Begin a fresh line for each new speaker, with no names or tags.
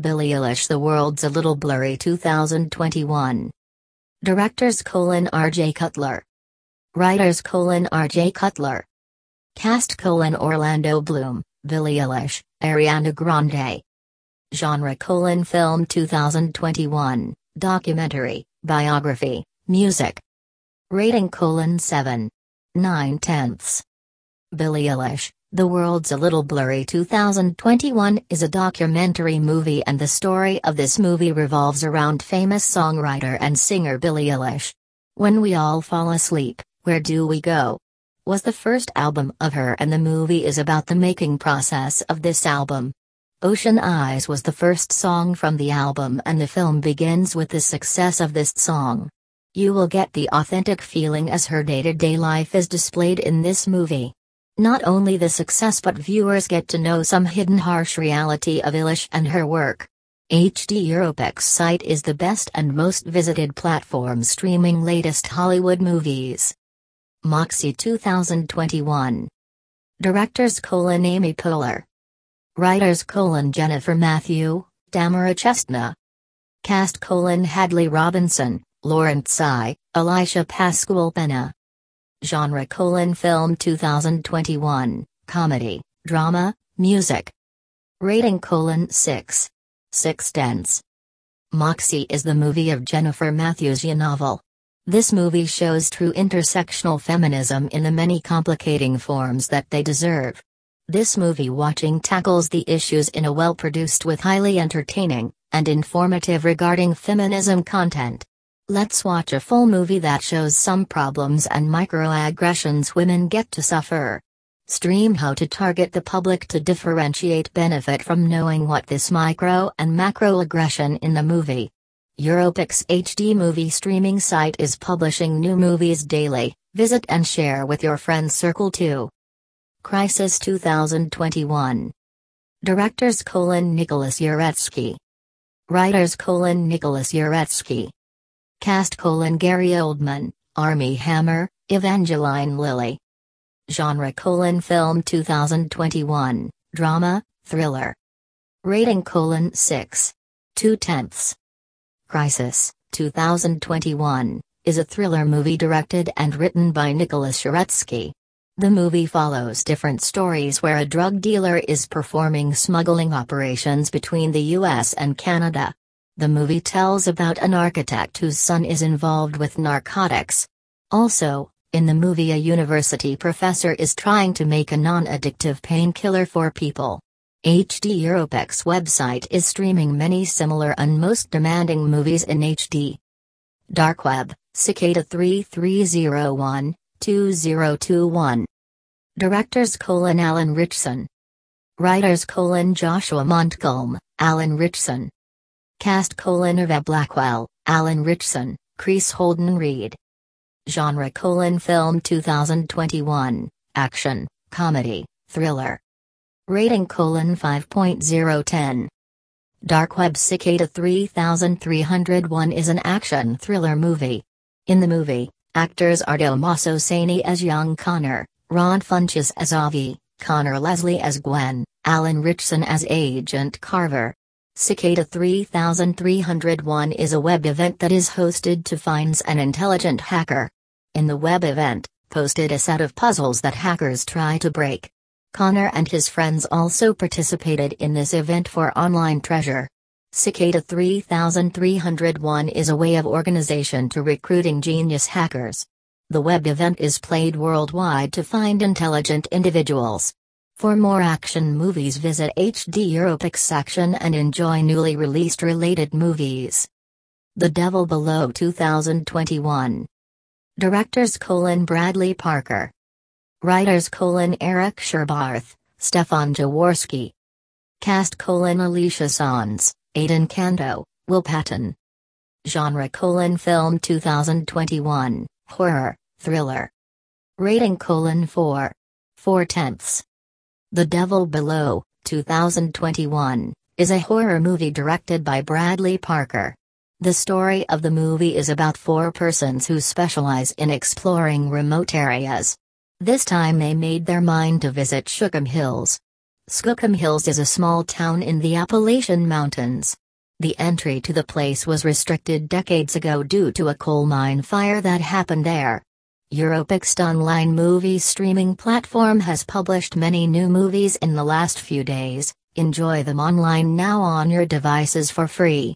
Billie Eilish The World's a Little Blurry 2021. Directors colon R.J. Cutler. Writers colon R.J. Cutler. Cast colon Orlando Bloom, Billie Eilish, Ariana Grande. Genre colon Film 2021, Documentary, Biography, Music. Rating colon 7. 9 tenths. Billie Eilish, The World's a Little Blurry 2021 is a documentary movie and the story of this movie revolves around famous songwriter and singer Billie Eilish. When We All Fall Asleep, Where Do We Go? was the first album of her and the movie is about the making process of this album. Ocean Eyes was the first song from the album and the film begins with the success of this song. You will get the authentic feeling as her day-to-day life is displayed in this movie. Not only the success but viewers get to know some hidden harsh reality of Eilish and her work. HD Europix site is the best and most visited platform streaming latest Hollywood movies. Moxie 2021. Directors colon Amy Poehler. Writers colon Jennifer Mathieu, Tamara Chestna. Cast colon Hadley Robinson, Lauren Tsai, Alycia Pascual-Peña. Genre colon Film 2021, Comedy, Drama, Music. Rating colon 6. 6 tenths. Moxie is the movie of Jennifer Mathieu's novel. This movie shows true intersectional feminism in the many complicating forms that they deserve. This movie watching tackles the issues in a well produced with highly entertaining and informative regarding feminism content. Let's watch a full movie that shows some problems and microaggressions women get to suffer. Stream how to target the public to differentiate benefit from knowing what this micro and macro aggression in the movie. Europix HD movie streaming site is publishing new movies daily. Visit and share with your friends circle too. Crisis 2021. Directors colon Nicholas Jarecki. Writers colon Nicholas Jarecki. Cast colon Gary Oldman, Armie Hammer, Evangeline Lilly. Genre colon Film 2021, Drama, Thriller. Rating colon 6. 2 tenths. Crisis, 2021, is a thriller movie directed and written by Nicholas Jarecki. The movie follows different stories where a drug dealer is performing smuggling operations between the US and Canada. The movie tells about an architect whose son is involved with narcotics. Also, in the movie, a university professor is trying to make a non addictive painkiller for people. HD Europix website is streaming many similar and most demanding movies in HD. Dark Web, Cicada 3301, 2021. Directors colon Alan Ritchson. Writers colon Joshua Montcalm, Alan Ritchson. Cast colon Eva Blackwell, Alan Ritchson, Chris Holden-Ried. Genre colon Film 2021, Action, Comedy, Thriller. Rating colon 5.010. Dark Web Cicada 3301 is an action thriller movie. In the movie, actors are Tommaso Sani as young Connor, Ron Funches as Avi, Conor Leslie as Gwen, Alan Ritchson as Agent Carver. Cicada 3301 is a web event that is hosted to finds an intelligent hacker. In the web event, posted a set of puzzles that hackers try to break. Connor and his friends also participated in this event for online treasure. Cicada 3301 is a way of organization to recruiting genius hackers. The web event is played worldwide to find intelligent individuals. For more action movies visit HD Europix section and enjoy newly released related movies. The Devil Below 2021. Directors colon Bradley Parker. Writers colon Eric Scherbarth, Stefan Jaworski. Cast colon Alicia Sanz, Adan Canto, Will Patton. Genre colon Film 2021, Horror, Thriller. Rating colon 4. 4 tenths. The Devil Below, 2021, is a horror movie directed by Bradley Parker. The story of the movie is about four persons who specialize in exploring remote areas. This time they made their mind to visit Skookum Hills. Skookum Hills is a small town in the Appalachian Mountains. The entry to the place was restricted decades ago due to a coal mine fire that happened there. Europix online movie streaming platform has published many new movies in the last few days. Enjoy them online now on your devices for free.